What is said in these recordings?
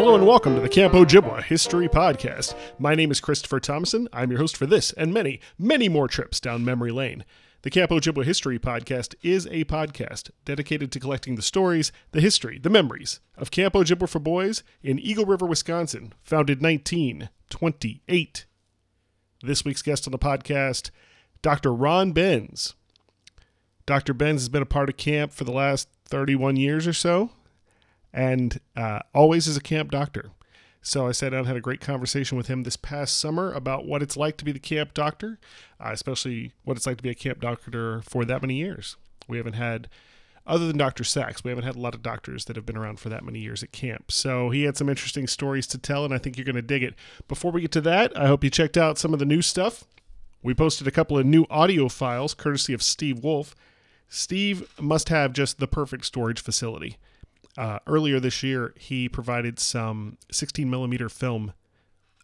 Hello and welcome to the Camp Ojibwa History Podcast. My name is Christopher Thomason. I'm your host for this and many, many more trips down memory lane. The Camp Ojibwa History Podcast is a podcast dedicated to collecting the stories, the history, the memories of Camp Ojibwa for Boys in Eagle River, Wisconsin, founded 1928. This week's guest on the podcast, Dr. Ron Benz. Dr. Benz has been a part of camp for the last 31 years or so and uh, always is a camp doctor. So I sat down had a great conversation with him this past summer about what it's like to be the camp doctor, uh, especially what it's like to be a camp doctor for that many years. We haven't had, other than Dr. Sachs, we haven't had a lot of doctors that have been around for that many years at camp. So he had some interesting stories to tell, and I think you're going to dig it. Before we get to that, I hope you checked out some of the new stuff. We posted a couple of new audio files courtesy of Steve Wolf. Steve must have just the perfect storage facility uh, earlier this year, he provided some 16 millimeter film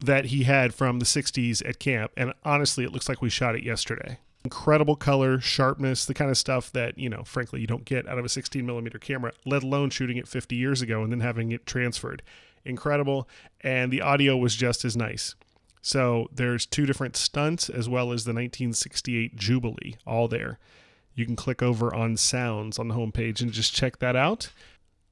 that he had from the 60s at camp. And honestly, it looks like we shot it yesterday. Incredible color, sharpness, the kind of stuff that, you know, frankly, you don't get out of a 16 millimeter camera, let alone shooting it 50 years ago and then having it transferred. Incredible. And the audio was just as nice. So there's two different stunts as well as the 1968 Jubilee, all there. You can click over on sounds on the homepage and just check that out.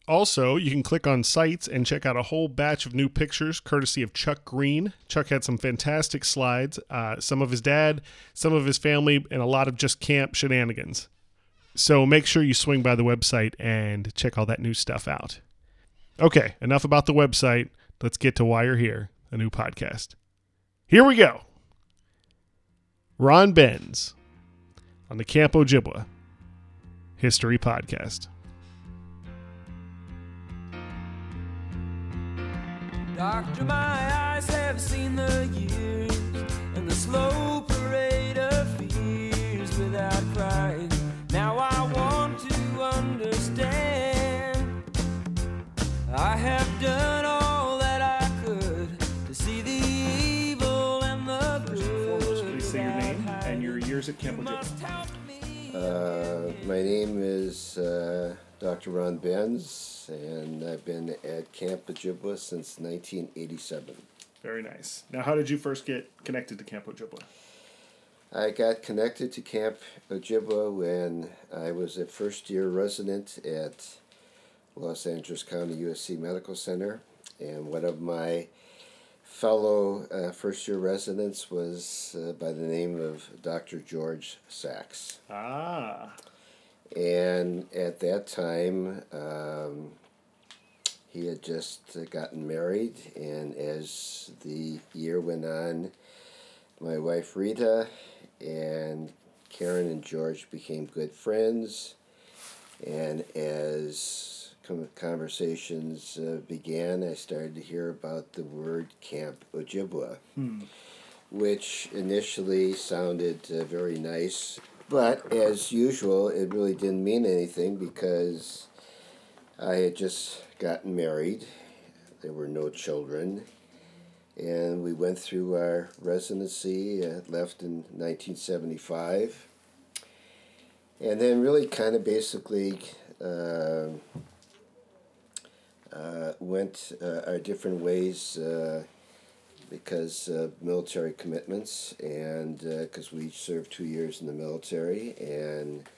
Also, you can click on sites and check out a whole batch of new pictures courtesy of Chuck Green. Chuck had some fantastic slides, uh, some of his dad, some of his family, and a lot of just camp shenanigans. So make sure you swing by the website and check all that new stuff out. Okay, enough about the website. Let's get to why you're here, a new podcast. Here we go. Ron Benz on the Camp Ojibwa History Podcast. Doctor, my eyes have seen the years and the slow parade of fears without crying. Now I want to understand. I have done all that I could to see the evil and the First and foremost, please say your name and your years at Camp You Ojibwa. must help me. Uh, my name is uh, Dr. Ron Benz, and I've been at Camp Ojibwa since 1987. Very nice. Now, how did you first get connected to Camp Ojibwa? I got connected to Camp Ojibwa when I was a first year resident at Los Angeles County USC Medical Center, and one of my fellow uh, first year residents was uh, by the name of Dr. George Sachs. Ah, And at that time, um, he had just gotten married, and as the year went on, my wife Rita and Karen and George became good friends. And as conversations uh, began, I started to hear about the word Camp Ojibwa, which initially sounded uh, very nice. But as usual, it really didn't mean anything because I had just gotten married. There were no children. And we went through our residency, uh, left in 1975. And then, really, kind of basically uh, uh, went uh, our different ways uh, because of military commitments and because we served two years in the military. And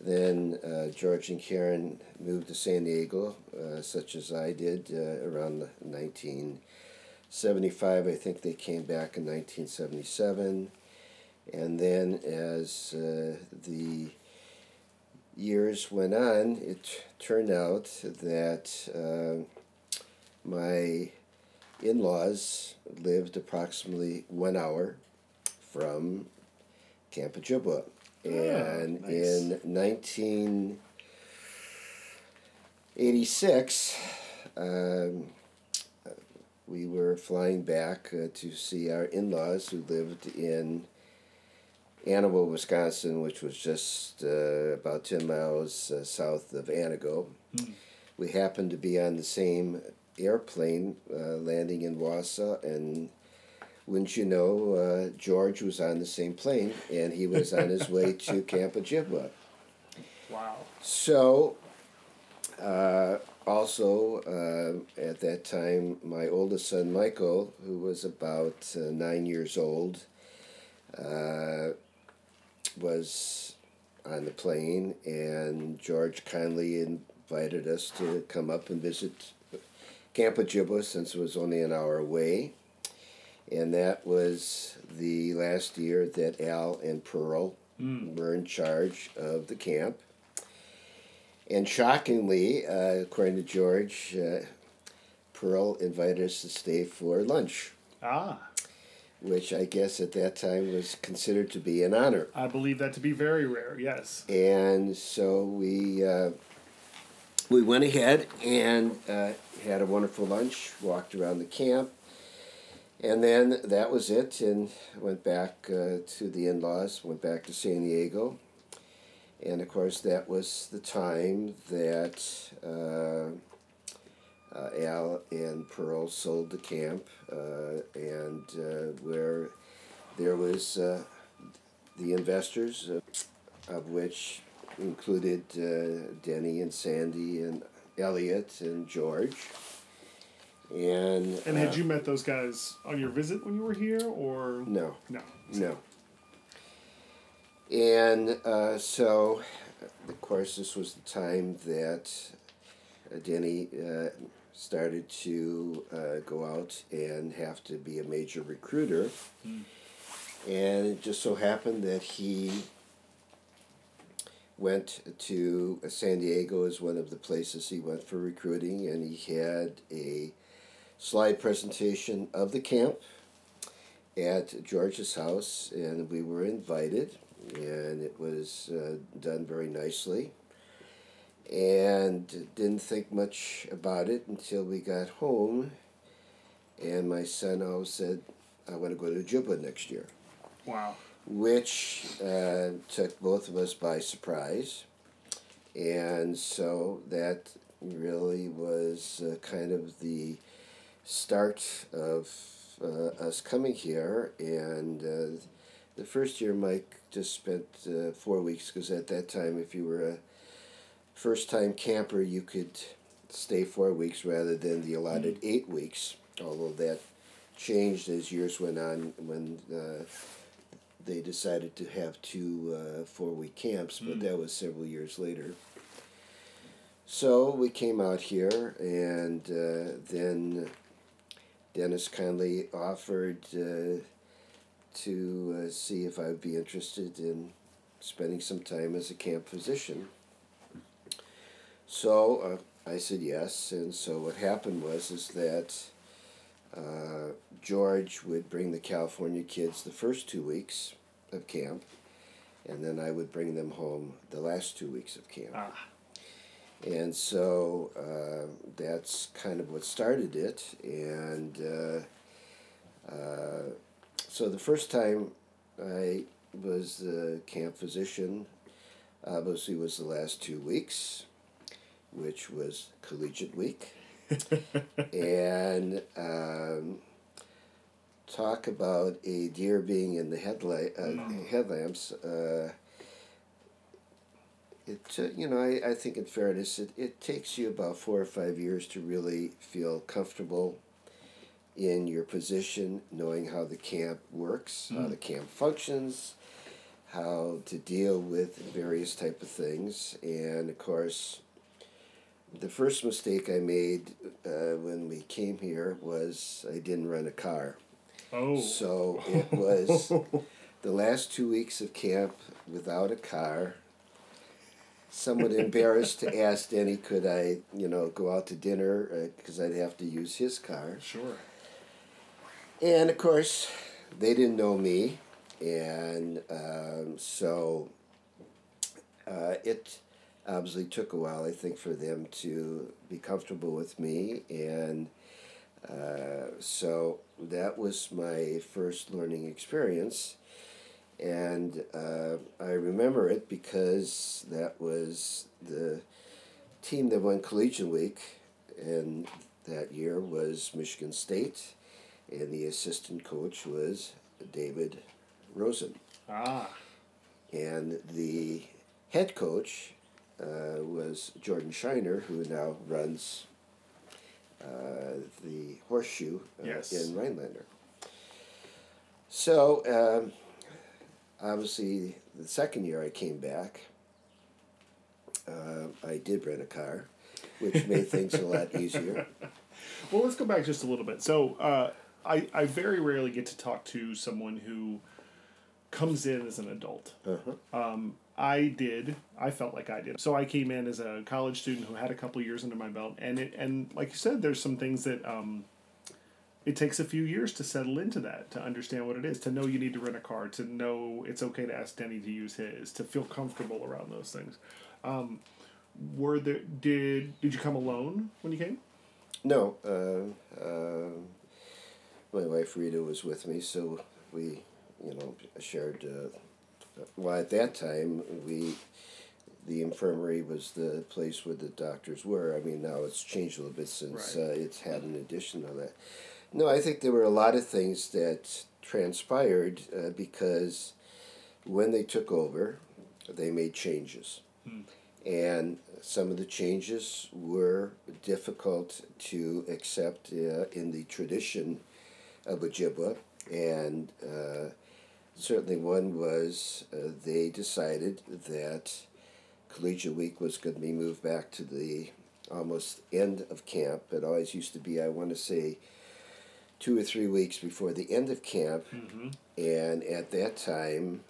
then uh, George and Karen moved to San Diego, uh, such as I did uh, around 1975. I think they came back in 1977. And then as uh, the years went on, it turned out that uh, my in laws lived approximately one hour from Camp Ojibwa. And nice. in 1986, um, we were flying back uh, to see our in laws who lived in Aniwa, Wisconsin, which was just uh, about 10 miles uh, south of Antigo. We happened to be on the same airplane uh, landing in Wausau, and wouldn't you know, uh, George was on the same plane, and he was on his way to Camp Ojibwa. Wow. So, uh, also uh, at that time, my oldest son Michael, who was about uh, nine years old, uh, was on the plane, and George kindly invited us to come up and visit Camp Ojibwa since it was only an hour away. And that was the last year that Al and Pearl were in charge of the camp. And shockingly, uh, according to George, uh, Pearl invited us to stay for lunch, Ah, which I guess at that time was considered to be an honor. I believe that to be very rare. Yes. And so we uh, we went ahead and uh, had a wonderful lunch, walked around the camp, and then that was it. And went back uh, to the in-laws, went back to San Diego, and of course that was the time that uh, uh, Al and Pearl sold the camp, uh, and uh, where there was the investors, of which included uh, Denny and Sandy and Elliot and George. And And had uh, you met those guys on your visit when you were here, or no, No. no. And uh, so, of course, this was the time that uh, Denny uh, started to uh, go out and have to be a major recruiter. And it just so happened that he went to San Diego as one of the places he went for recruiting, and he had a slide presentation of the camp at George's house, and we were invited, and it was uh, done very nicely. And didn't think much about it until we got home, and my son always said, "I want to go to Ojibwa next year." Wow. Which uh, took both of us by surprise. And so that really was uh, kind of the start of uh, us coming here. And uh, the first year, Mike just spent uh, four weeks because at that time, if you were a first time camper, you could stay four weeks rather than the allotted eight weeks, although that changed as years went on when uh, they decided to have two uh, four week camps, but that was several years later. So we came out here, and uh, then Dennis kindly offered uh, to uh, see if I would be interested in spending some time as a camp physician. So uh, I said yes, and so what happened was is that uh, George would bring the California kids the first two weeks of camp, and then I would bring them home the last two weeks of camp. Ah. And so uh, that's kind of what started it. And uh, uh, so the first time I was the camp physician, obviously, was the last two weeks, which was collegiate week. and um, talk about a deer being in the headlight uh, headlamps. Uh, it uh, you know I, I think in fairness it, it takes you about four or five years to really feel comfortable in your position, knowing how the camp works, how the camp functions, how to deal with various type of things, and of course the first mistake I made uh, when we came here was I didn't rent a car. Oh. So it was the last two weeks of camp without a car. Somewhat embarrassed to ask Denny, could I, you know, go out to dinner because I'd have to use his car. Sure. And of course, they didn't know me, and um, so uh, it obviously took a while, I think, for them to be comfortable with me. And Uh, so that was my first learning experience. And uh, I remember it because that was the team that won Collegiate Week, and that year was Michigan State, and the assistant coach was David Rosen. Ah, And the head coach uh, was Jordan Shiner, who now runs the horseshoe uh, Yes. in Rhinelander. So, um, obviously, the second year I came back, uh, I did rent a car, which made things a lot easier. well, let's go back just a little bit. So, uh, I I very rarely get to talk to someone who comes in as an adult. Uh-huh. Um, I did. I felt like I did. So I came in as a college student who had a couple years under my belt, and it and like you said, there's some things that um, it takes a few years to settle into that, to understand what it is, to know you need to rent a car, to know it's okay to ask Denny to use his, to feel comfortable around those things. Um, were there did did you come alone when you came? No, uh, uh, my wife Rita was with me, so we, you know, shared. Uh, well, at that time, we, the infirmary was the place where the doctors were. I mean, now it's changed a little bit since Right. uh, it's had an addition of that. No, I think there were a lot of things that transpired uh, because when they took over, they made changes. And some of the changes were difficult to accept uh, in the tradition of Ojibwa. And uh, certainly one was uh, they decided that Collegiate Week was going to be moved back to the almost end of camp. It always used to be, I want to say, two or three weeks before the end of camp. And at that time,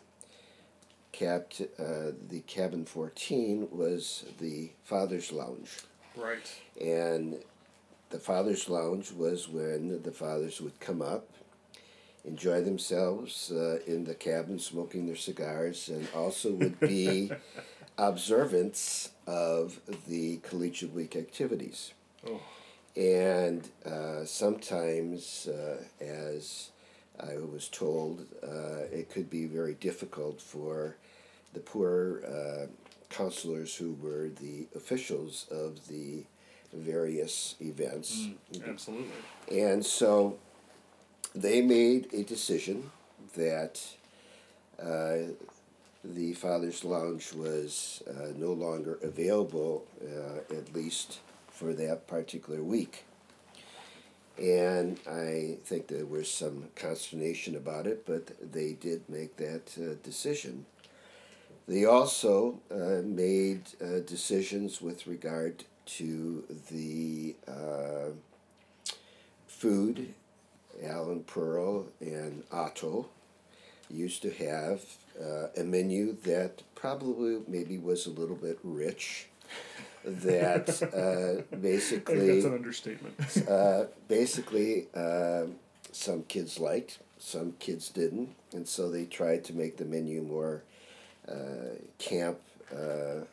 capt, uh, the cabin 14 was the Father's Lounge. Right. And the Father's Lounge was when the fathers would come up, enjoy themselves uh, in the cabin, smoking their cigars, and also would be observance of the Collegiate Week activities. Oh. And uh, sometimes, uh, as I was told, uh, it could be very difficult for the poor uh, counselors who were the officials of the various events. Absolutely. And so they made a decision that uh, the Father's Lounge was uh, no longer available, uh, at least for that particular week. And I think there was some consternation about it, but they did make that uh, decision. They also uh, made uh, decisions with regard to the food. Alan Pearl and Otto used to have uh, a menu that probably maybe was a little bit rich. That uh, basically that's an understatement. uh, basically, um some kids liked, some kids didn't, and so they tried to make the menu more uh, camp uh,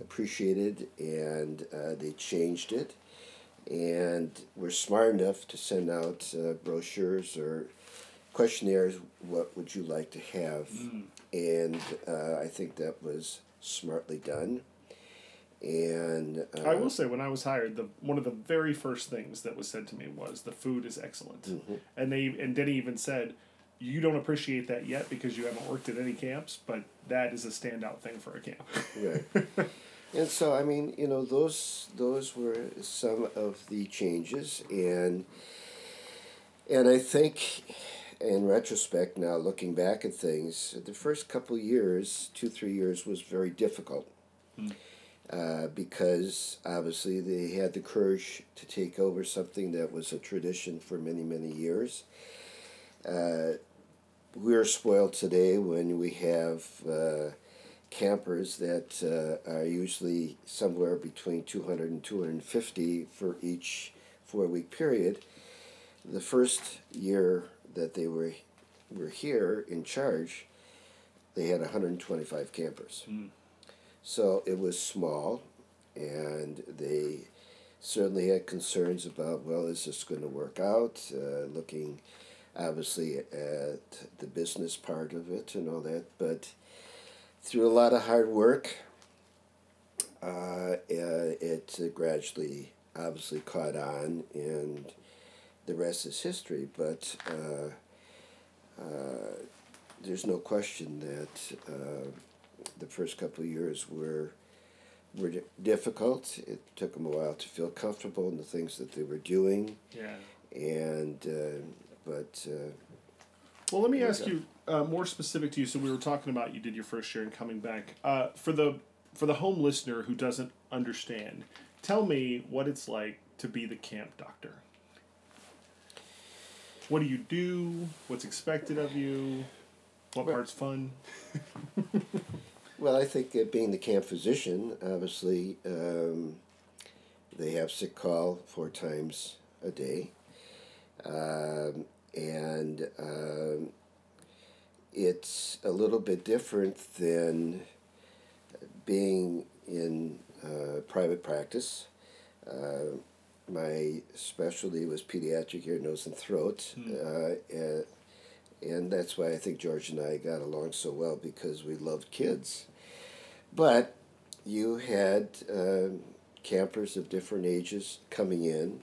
appreciated, and uh, they changed it, and were smart enough to send out uh, brochures or questionnaires. What would you like to have? And uh, I think that was smartly done. And uh, I will say, when I was hired, the one of the very first things that was said to me was the food is excellent, Mm-hmm. and they and Denny even said, "You don't appreciate that yet because you haven't worked at any camps, but that is a standout thing for a camp." Right. and so I mean, you know, those those were some of the changes and and I think in retrospect now looking back at things, the first couple of years, two, three years was very difficult. Uh, because obviously they had the courage to take over something that was a tradition for many, many years. Uh, we're spoiled today when we have uh, campers that uh, are usually somewhere between 200 and 250 for each four week period. The first year that they were, were here in charge, they had 125 campers. So it was small, and they certainly had concerns about well, is this going to work out? Uh, looking obviously at the business part of it and all that, but through a lot of hard work, uh, it gradually obviously caught on, and the rest is history. But uh, uh, there's no question that uh, the first couple of years were were difficult. It took them a while to feel comfortable in the things that they were doing. Yeah. And uh, but. Uh, well, let me ask you uh, more specific to you. So we were talking about you did your first year and coming back. Uh, for the for the home listener who doesn't understand, tell me what it's like to be the camp doctor. What do you do? What's expected of you? What well, part's fun? well, I think uh, being the camp physician, obviously, um, they have sick call four times a day. Um, and um, it's a little bit different than being in uh, private practice. Uh, my specialty was pediatric ear, nose, and throat. Mm. Uh, and, and that's why I think George and I got along so well because we loved kids. But you had uh, campers of different ages coming in.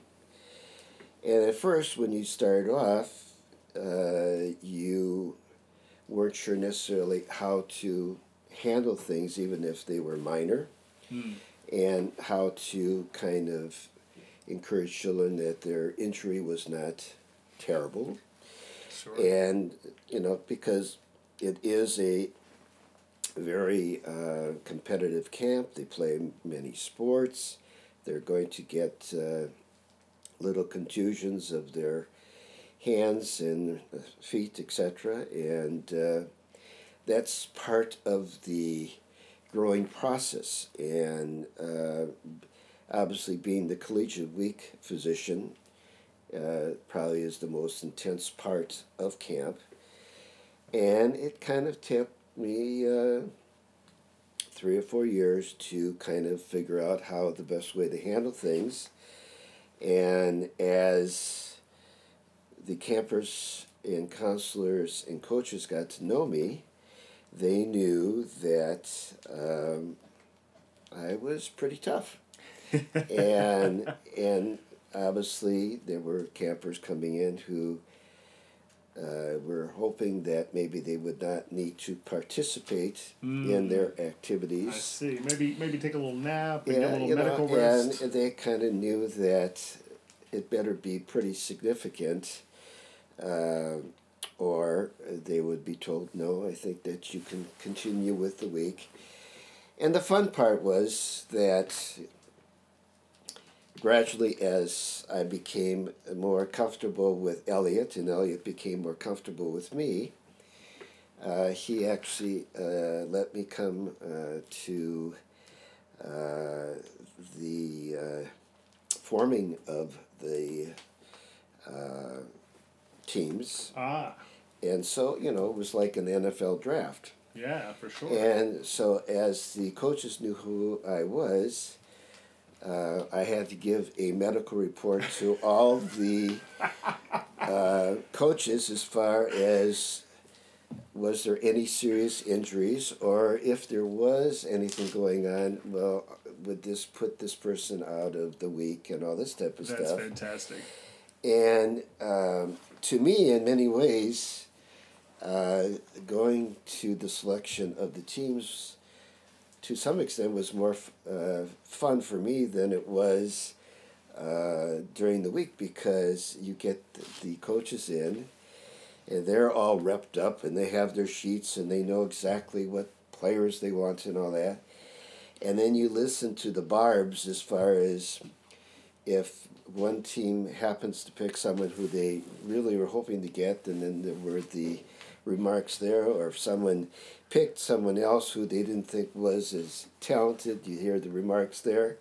And at first, when you started off, uh, you weren't sure necessarily how to handle things, even if they were minor, mm. and how to kind of encourage children that their injury was not terrible. Sure. And, you know, because it is a very uh, competitive camp, they play many sports, they're going to get uh, little contusions of their hands and feet, etc. And uh, that's part of the growing process. And uh, obviously, being the collegiate week physician uh, probably is the most intense part of camp. And it kind of took me uh, three or four years to kind of figure out how the best way to handle things. And as the campers and counselors and coaches got to know me, they knew that um, I was pretty tough. and and obviously there were campers coming in who uh, were hoping that maybe they would not need to participate mm. in their activities. I see. Maybe maybe take a little nap and yeah, get a little medical know, rest. And they kind of knew that it better be pretty significant uh, or they would be told, no, I think that you can continue with the week. And the fun part was that gradually, as I became more comfortable with Elliot, and Elliot became more comfortable with me, uh, he actually uh, let me come uh, to uh, the uh, forming of the uh, teams. Ah. And so, you know, it was like an NFL draft. Yeah, for sure. And so, as the coaches knew who I was, uh, I had to give a medical report to all the uh, coaches as far as was there any serious injuries or if there was anything going on well would this put this person out of the week and all this type of That's stuff that's fantastic and um, to me, in many ways, uh, going to the selection of the teams to some extent was more f- uh, fun for me than it was uh, during the week because you get the coaches in and they're all repped up and they have their sheets and they know exactly what players they want and all that. And then you listen to the barbs as far as if one team happens to pick someone who they really were hoping to get, and then there were the remarks there, or if someone picked someone else who they didn't think was as talented, you hear the remarks there.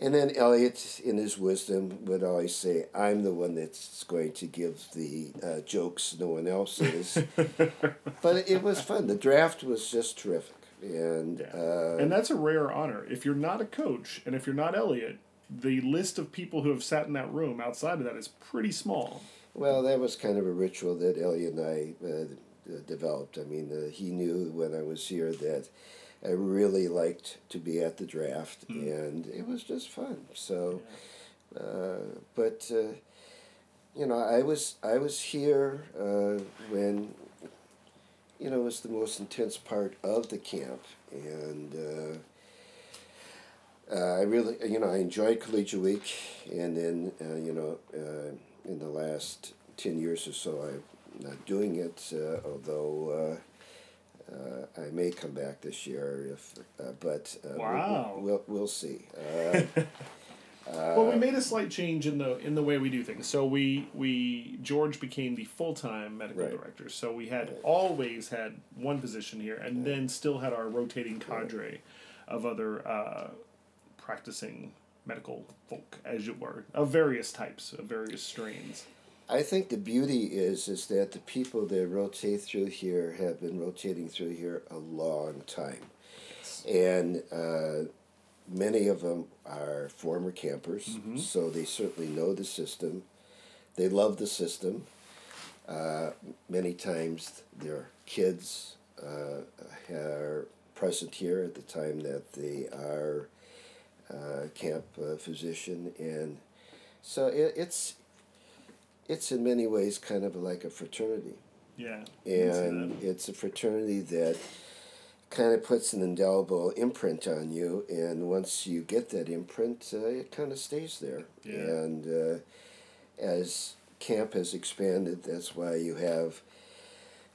And then Elliot, in his wisdom, would always say, I'm the one that's going to give the uh, jokes, no one else is. but it was fun. The draft was just terrific. And, yeah. uh, and that's a rare honor. If you're not a coach and if you're not Elliot, the list of people who have sat in that room outside of that is pretty small. Well, that was kind of a ritual that Elliot and I uh, uh, developed. I mean, uh, he knew when I was here that I really liked to be at the draft, and it was just fun. So, uh, but uh, you know, I was I was here uh, when you know it was the most intense part of the camp, and. Uh, I really, you know, I enjoyed Collegiate Week, and then, uh, you know, uh, in the last 10 years or so, I'm not doing it, uh, although uh, uh, I may come back this year, if, uh, but uh, we'll- Wow. we'll, we'll, we'll see. Uh, well, we made a slight change in the in the way we do things. So we we George became the full time medical Right. director. So we had always had one position here, and then still had our rotating cadre of other uh, practicing medical folk, as it were, of various types, of various strains. I think the beauty is is that the people that rotate through here have been rotating through here a long time, and uh, many of them are former campers, so they certainly know the system. They love the system. Uh, many times their kids uh, are present here at the time that they are camp uh, physician, and so it, it's it's in many ways kind of like a fraternity Yeah. I can see and it's a fraternity that kind of puts an indelible imprint on you and once you get that imprint uh, it kind of stays there Yeah. and uh, as camp has expanded that's why you have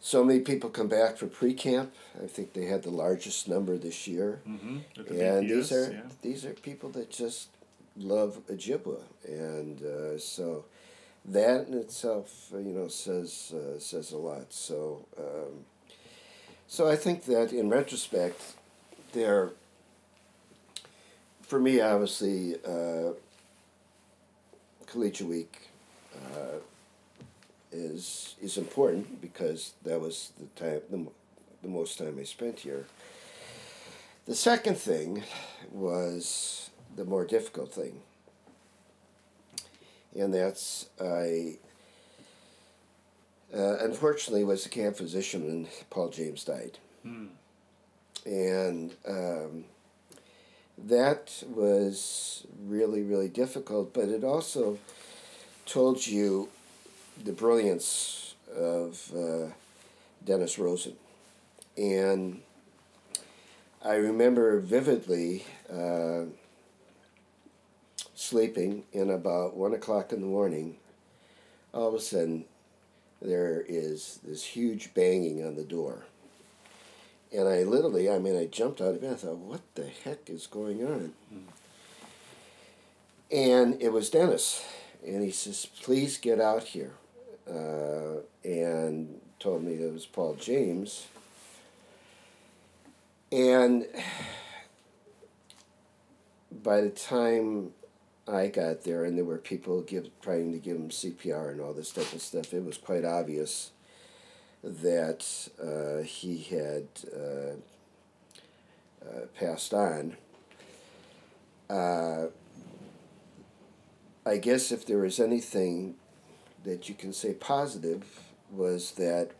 so many people come back for pre-camp i think they had the largest number this year Mm-hmm. And these are yeah. these are people that just love Ojibwa, and uh, so that in itself, uh, you know, says uh, says a lot. So, um, so I think that in retrospect, they're for me obviously uh, Collegiate Week uh, is is important because that was the time the, the most time I spent here. The second thing was the more difficult thing. And that's I uh, unfortunately was a camp physician when Paul James died. And um, that was really, really difficult, but it also told you the brilliance of uh, Dennis Rosen. And I remember vividly uh, sleeping, and about one o'clock in the morning, all of a sudden, there is this huge banging on the door. And I literally, I mean, I jumped out of bed. I thought, what the heck is going on? And it was Dennis. And he says, please get out here. Uh, and told me it was Paul James. And by the time I got there, and there were people give, trying to give him CPR and all this type of stuff, it was quite obvious that uh, he had uh, uh, passed on. Uh, I guess if there was anything that you can say positive was that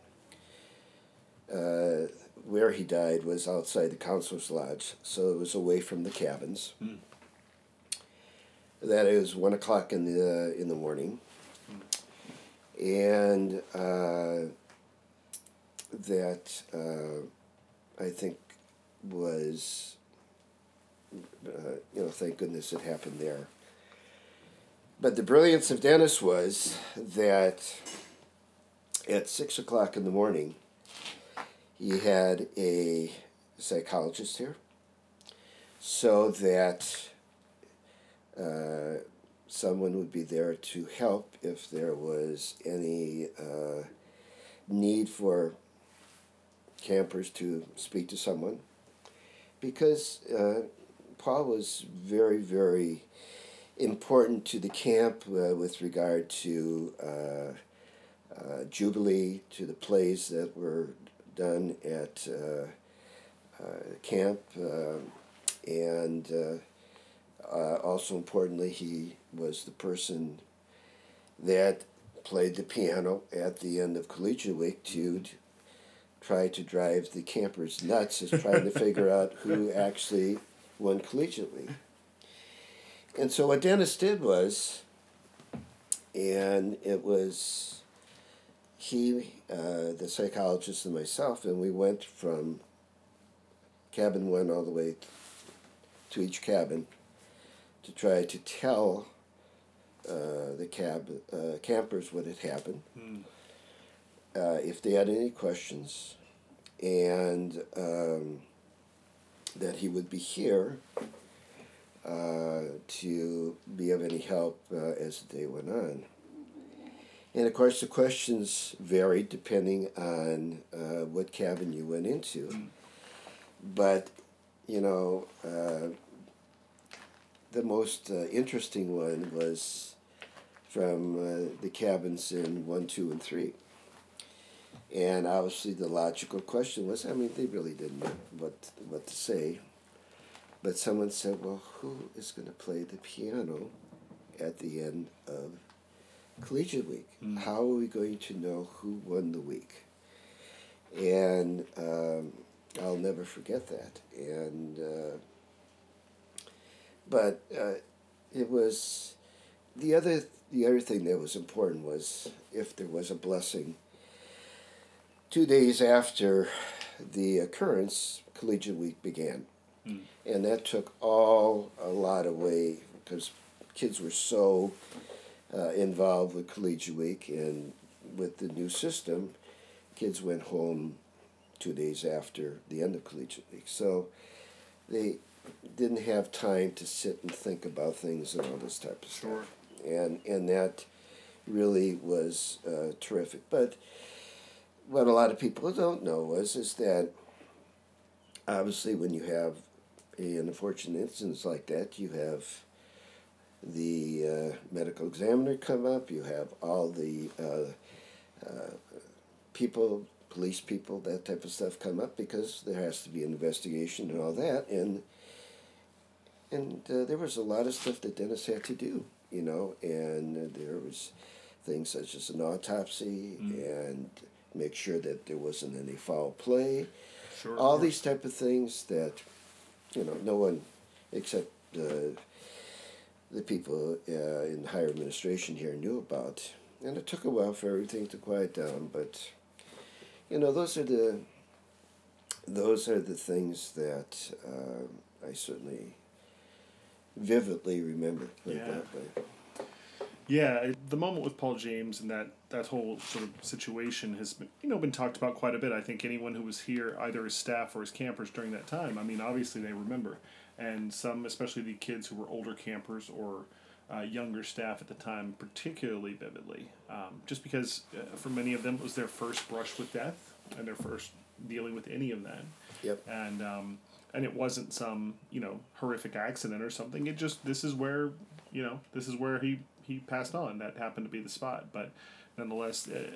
uh, where he died was outside the counselor's lodge, so it was away from the cabins. That it was one o'clock in the in the morning, and uh, that uh, I think was uh, you know thank goodness it happened there. But the brilliance of Dennis was that at six o'clock in the morning, he had a psychologist here so that uh, someone would be there to help if there was any uh, need for campers to speak to someone. Because uh, Paul was very, very important to the camp uh, with regard to uh, uh, Jubilee, to the plays that were done at uh, uh, camp, uh, and uh, uh, also importantly, he was the person that played the piano at the end of collegiate week to try to drive the campers nuts as trying to figure out who actually won collegiate week. And so what Dennis did was, and it was he, uh, the psychologist, and myself, and we went from cabin one all the way to each cabin to try to tell uh, the cab uh, campers what had happened, uh, if they had any questions, and um, that he would be here to be of any help uh, as the day went on. And of course, the questions varied depending on uh, what cabin you went into. But, you know, uh, the most uh, interesting one was from uh, the cabins in 1, 2, and 3. And obviously, the logical question was I mean, they really didn't know what, what to say. But someone said, well, who is going to play the piano at the end of collegiate week? How are we going to know who won the week? And um, I'll never forget that. And uh, but uh, it was the other the other thing that was important was if there was a blessing. Two days after the occurrence, collegiate week began, and that took all a lot away because kids were so uh, involved with collegiate week and with the new system, kids went home two days after the end of collegiate week. So they didn't have time to sit and think about things and all this type of Sure. stuff. And and that really was uh, terrific. But what a lot of people don't know was is that obviously when you have an unfortunate instance like that, you have the uh, medical examiner come up. You have all the uh, uh, people, police people, that type of stuff come up because there has to be an investigation and all that. And and uh, there was a lot of stuff that Dennis had to do, you know, and uh, there was things such as an autopsy and make sure that there wasn't any foul play Sure. all these type of things that you know no one except uh, the people uh, in higher administration here knew about and it took a while for everything to quiet down but you know those are the those are the things that uh, I certainly vividly remember Yeah. that way. Yeah, the moment with Paul James and that that whole sort of situation has been you know been talked about quite a bit. I think anyone who was here, either as staff or as campers during that time, I mean, obviously they remember, and some, especially the kids who were older campers or uh, younger staff at the time, particularly vividly, um, just because uh, for many of them it was their first brush with death and their first dealing with any of that Yep. and um, and it wasn't some you know horrific accident or something. It just this is where you know this is where he he passed on. That happened to be the spot, but nonetheless, uh,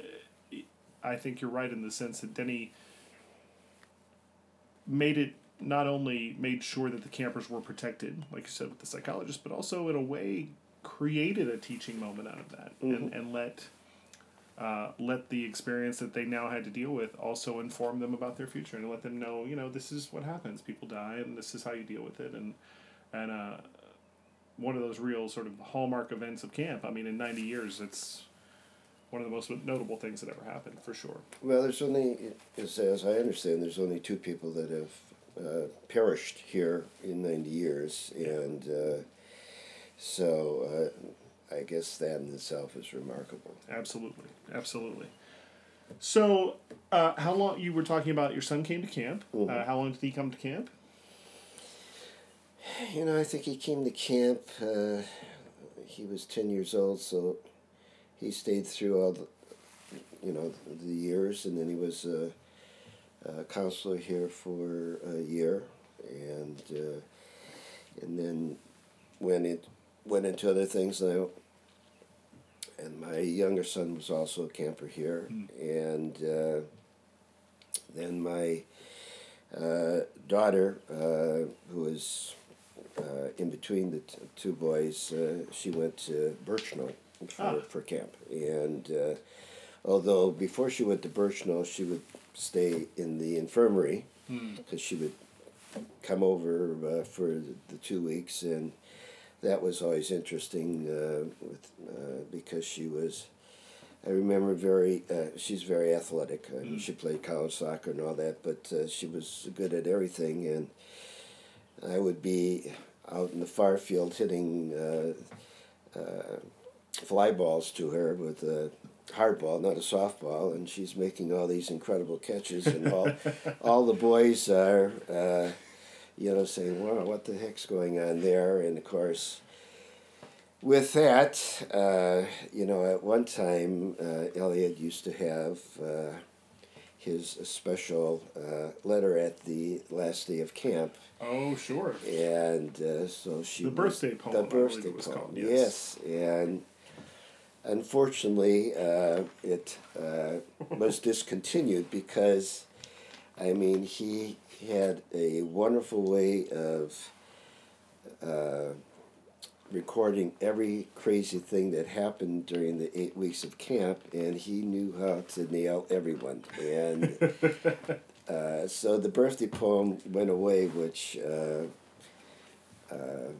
I think you're right in the sense that Denny made it not only made sure that the campers were protected, like you said with the psychologist, but also in a way created a teaching moment out of that and, and let uh, let the experience that they now had to deal with also inform them about their future and let them know, you know, this is what happens. People die, and this is how you deal with it. And and uh, one of those real sort of hallmark events of camp. I mean, in ninety years, it's one of the most notable things that ever happened for sure. Well, there's only, as, I understand, there's only two people that have uh, perished here in 90 years. And uh, so uh, I guess that in itself is remarkable. Absolutely, absolutely. So, uh, how long you were talking about? Your son came to camp. Uh, how long did he come to camp? You know, I think he came to camp, uh, he was 10 years old, so he stayed through all the, you know, the years, and then he was a, a counselor here for a year, and uh, and then when it went into other things now, and my younger son was also a camper here, and uh, then my uh, daughter, uh, who was uh, in between the t- two boys, uh, she went to Birch Knoll for, Ah. for camp. And uh, although before she went to Birch Knoll, she would stay in the infirmary because she would come over uh, for the, the two weeks, and that was always interesting uh, with, uh, because she was. I remember very. Uh, she's very athletic. I mean, she played college soccer and all that, but uh, she was good at everything. And I would be out in the far field hitting uh, uh, fly balls to her with a hard ball, not a softball, and she's making all these incredible catches, and all all the boys are. Uh, you know, saying, "Wow, what the heck's going on there?" And of course, with that, uh, you know, at one time, uh, Elliot used to have uh, his special uh, letter at the last day of camp, Oh, sure. and uh, so she The birthday poem, The birthday poem, called, yes. yes. and unfortunately, uh, it uh, was discontinued because, I mean, he had a wonderful way of uh, recording every crazy thing that happened during the eight weeks of camp, and he knew how to nail everyone. And uh, so the birthday poem went away, which uh, uh,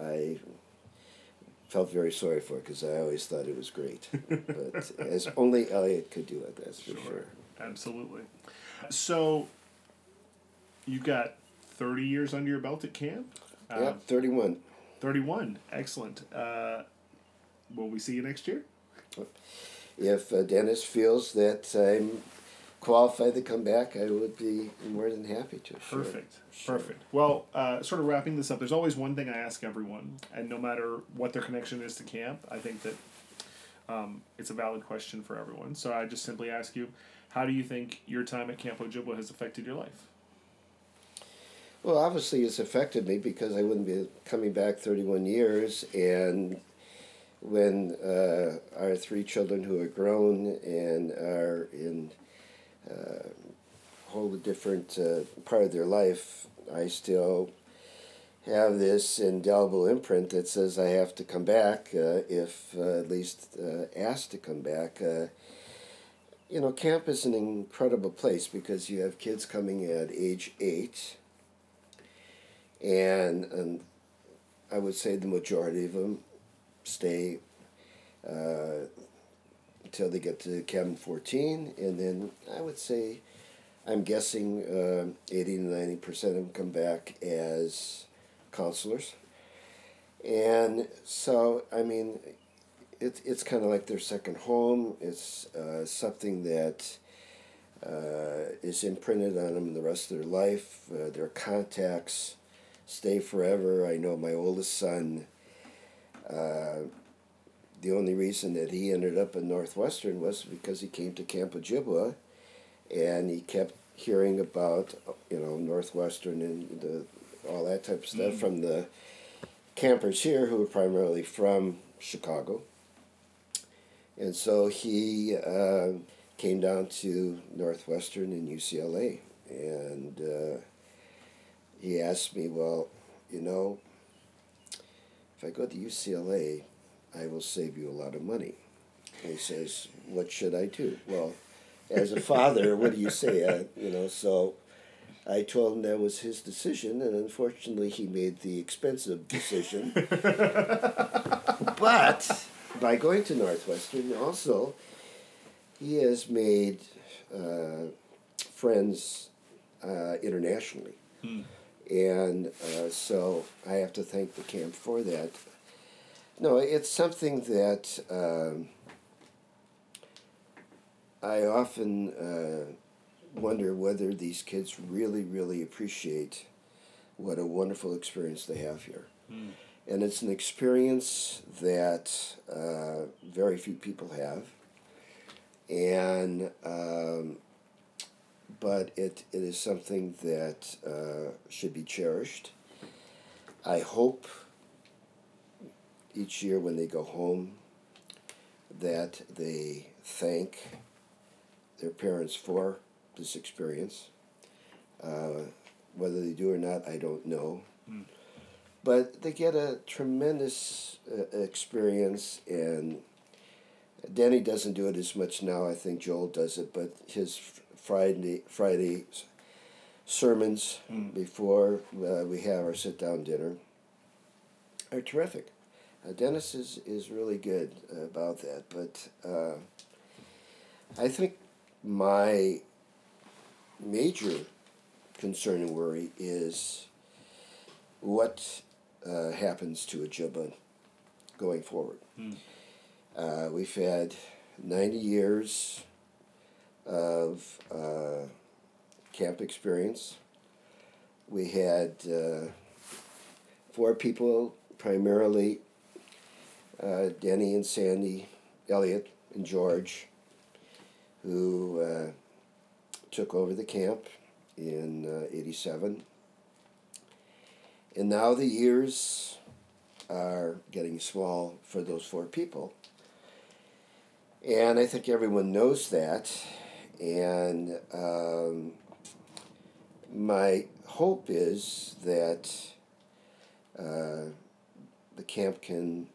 I felt very sorry for it because I always thought it was great. but as only Elliot could do it, that's for sure. Absolutely. So, you've got 30 years under your belt at camp? Uh, yeah, 31. 31. Excellent. Uh, will we see you next year? If uh, Dennis feels that I'm qualified to come back, I would be more than happy to. Sure. Perfect. Sure. Perfect. Well, uh, sort of wrapping this up, there's always one thing I ask everyone, and no matter what their connection is to camp, I think that um, it's a valid question for everyone. So I just simply ask you, how do you think your time at Camp Ojibwa has affected your life? Well, obviously, it's affected me because I wouldn't be coming back 31 years. And when uh, our three children who are grown and are in uh, whole different uh, part of their life, I still have this indelible imprint that says I have to come back uh, if uh, at least uh, asked to come back. Uh, you know, camp is an incredible place because you have kids coming at age eight and, and I would say the majority of them stay uh, until they get to cabin 14, and then I would say, I'm guessing uh, 80 to 90 percent of them come back as counselors. And so, I mean, it, it's kind of like their second home. It's uh, something that uh, is imprinted on them the rest of their life. Uh, their contacts stay forever. I know my oldest son, uh, the only reason that he ended up at Northwestern was because he came to Camp Ojibwa and he kept hearing about, you know, Northwestern and the, all that type of stuff from the campers here who were primarily from Chicago. And so he uh, came down to Northwestern and UCLA. And uh, he asked me, well, you know, if I go to UCLA, I will save you a lot of money. And he says, what should I do? Well, as a father, what do you say? Uh, you know, so I told him that was his decision, and unfortunately, he made the expensive decision. but by going to Northwestern, also, he has made uh, friends uh, internationally. And uh, so I have to thank the camp for that. No, it's something that um, I often uh, wonder whether these kids really, really appreciate what a wonderful experience they have here. And it's an experience that uh, very few people have. And, um, but it, it is something that uh, should be cherished. I hope each year when they go home that they thank their parents for this experience. Uh, whether they do or not, I don't know. but they get a tremendous uh, experience and Danny doesn't do it as much now. I think Joel does it, but his Friday Friday sermons mm. before uh, we have our sit down dinner are terrific. Uh, Dennis is, is really good about that, but uh, I think my major concern and worry is what uh, happens to Ojibwa going forward. Mm. Uh, we've had 90 years of uh, camp experience. We had uh, four people, primarily uh, Denny and Sandy, Elliot and George, who uh, took over the camp in uh, 87. And now the years are getting small for those four people. And I think everyone knows that. And um, my hope is that uh, the camp can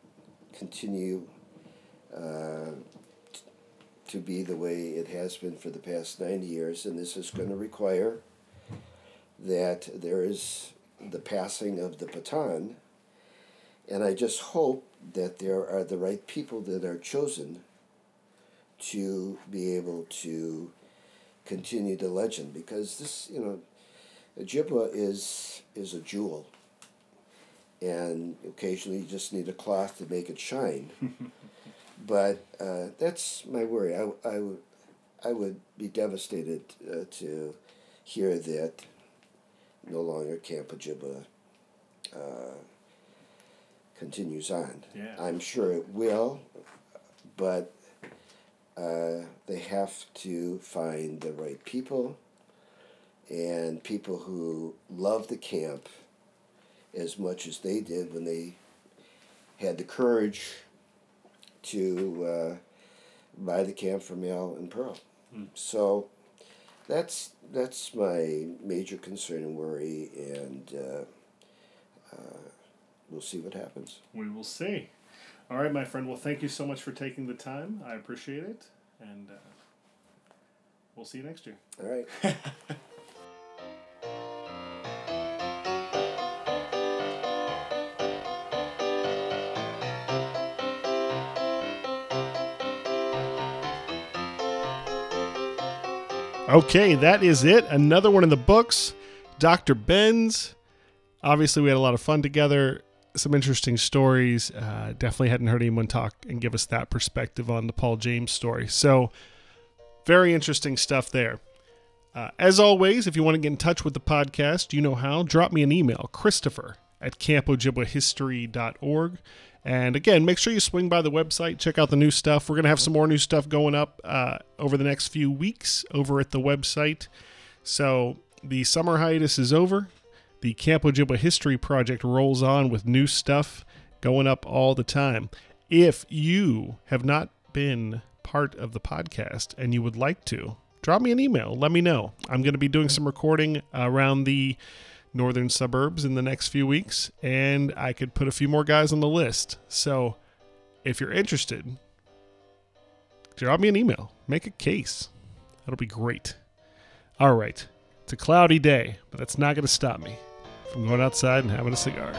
continue uh, t- to be the way it has been for the past 90 years, and this is going to require that there is the passing of the baton. And I just hope that there are the right people that are chosen to be able to continue the legend because this, you know, Ojibwa is is a jewel, and occasionally you just need a cloth to make it shine. but uh, that's my worry. I, I, would, I would be devastated uh, to hear that no longer Camp Ojibwa uh, continues on. Yeah. I'm sure it will, but uh, they have to find the right people and people who love the camp as much as they did when they had the courage to uh, buy the camp from Al and Pearl. Mm. So that's that's my major concern and worry, and uh, uh, we'll see what happens. We will see. All right, my friend. Well, thank you so much for taking the time. I appreciate it, and uh, we'll see you next year. All right. Okay, that is it. Another one in the books. Dr. Benz. Obviously, we had a lot of fun together some interesting stories. Uh, definitely hadn't heard anyone talk and give us that perspective on the Paul James story. So, very interesting stuff there. Uh, as always, if you want to get in touch with the podcast, you know how. Drop me an email, Christopher at campojibwahistory.org. And again, make sure you swing by the website, check out the new stuff. We're going to have some more new stuff going up uh, over the next few weeks over at the website. So the summer hiatus is over the Camp Ojibwa History Project rolls on with new stuff going up all the time. If you have not been part of the podcast and you would like to, drop me an email. Let me know. I'm going to be doing some recording around the northern suburbs in the next few weeks, and I could put a few more guys on the list. So if you're interested, drop me an email. Make a case. That'll be great. All right. It's a cloudy day, but that's not going to stop me from going outside and having a cigar.